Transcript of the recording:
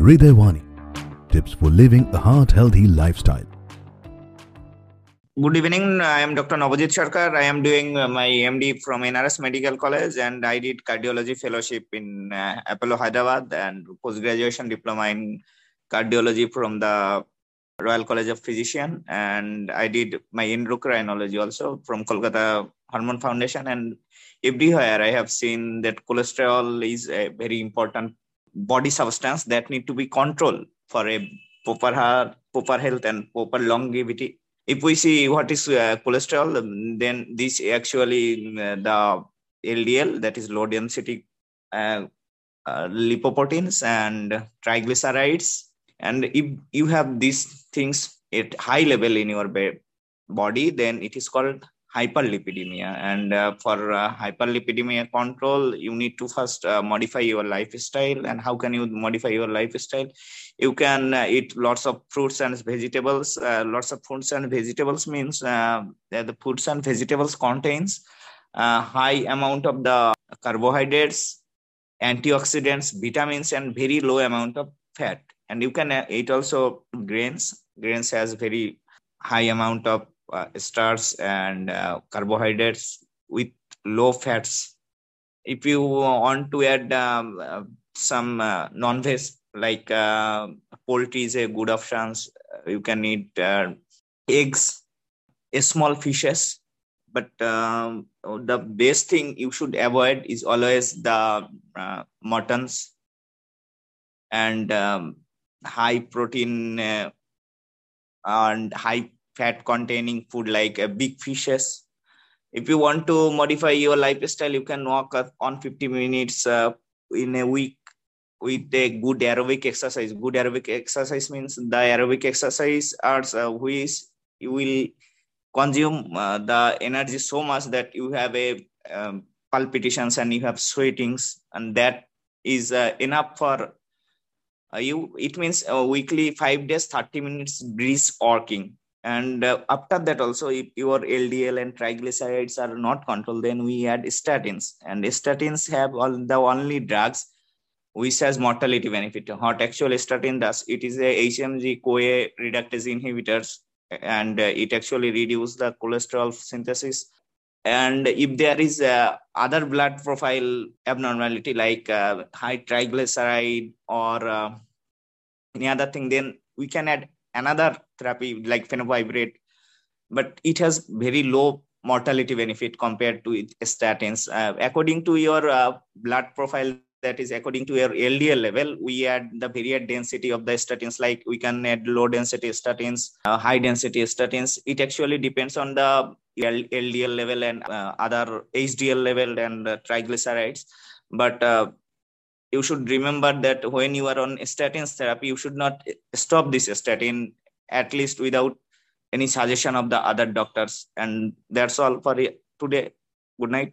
Hridayawani. Tips for living a heart healthy lifestyle. Good evening. I am Dr. Nabajit Sarkar. I am doing uh, my MD from NRS Medical College and I did cardiology fellowship in uh, Apollo Hyderabad and post graduation diploma in cardiology from the Royal College of Physician and I did my endocrinology also from Kolkata Hormone Foundation and everywhere I have seen that cholesterol is a very important body substance that need to be controlled for a proper heart, proper health and proper longevity. If we see what is uh, cholesterol, um, then this actually uh, the LDL, that is low density uh, uh, lipoproteins and triglycerides. And if you have these things at high level in your body, then it is called hyperlipidemia. And uh, for uh, hyperlipidemia control you need to first uh, modify your lifestyle. And how can you modify your lifestyle? You can uh, eat lots of fruits and vegetables. Uh, lots of fruits and vegetables means uh, the fruits and vegetables contains high amount of the carbohydrates antioxidants vitamins and very low amount of fat. And you can eat also grains. Grains has very high amount of starch and uh, carbohydrates with low fats. If you want to add um, uh, some uh, non-veg like uh, poultry is a good option. You can eat uh, eggs, small fishes, but um, the best thing you should avoid is always the uh, muttons and um, high protein and high fat containing food like uh, big fishes. If you want to modify your lifestyle you can walk on 50 minutes uh, in a week with a good aerobic exercise. Good aerobic exercise means the aerobic exercise are uh, which you will consume uh, the energy so much that you have a um, palpitations and you have sweatings and that is uh, enough for uh, you. It means uh, weekly 5 days 30 minutes brisk walking and uh, after that also if your ldl and triglycerides are not controlled then we add statins. And statins have all the only drugs which has mortality benefit. What actual statin does it is a hmg coa reductase inhibitors and uh, it actually reduce the cholesterol synthesis. And if there is uh, other blood profile abnormality like uh, high triglyceride or uh, any other thing then we can add another therapy like fenofibrate, but it has very low mortality benefit compared to statins. Uh, according to your uh, blood profile, that is according to your LDL level, we add the varied density of the statins, like we can add low density statins, uh, high density statins. It actually depends on the LDL level and uh, other HDL level and uh, triglycerides. But uh, you should remember that when you are on statins therapy, you should not stop this statin at least without any suggestion of the other doctors. And that's all for today. Good night.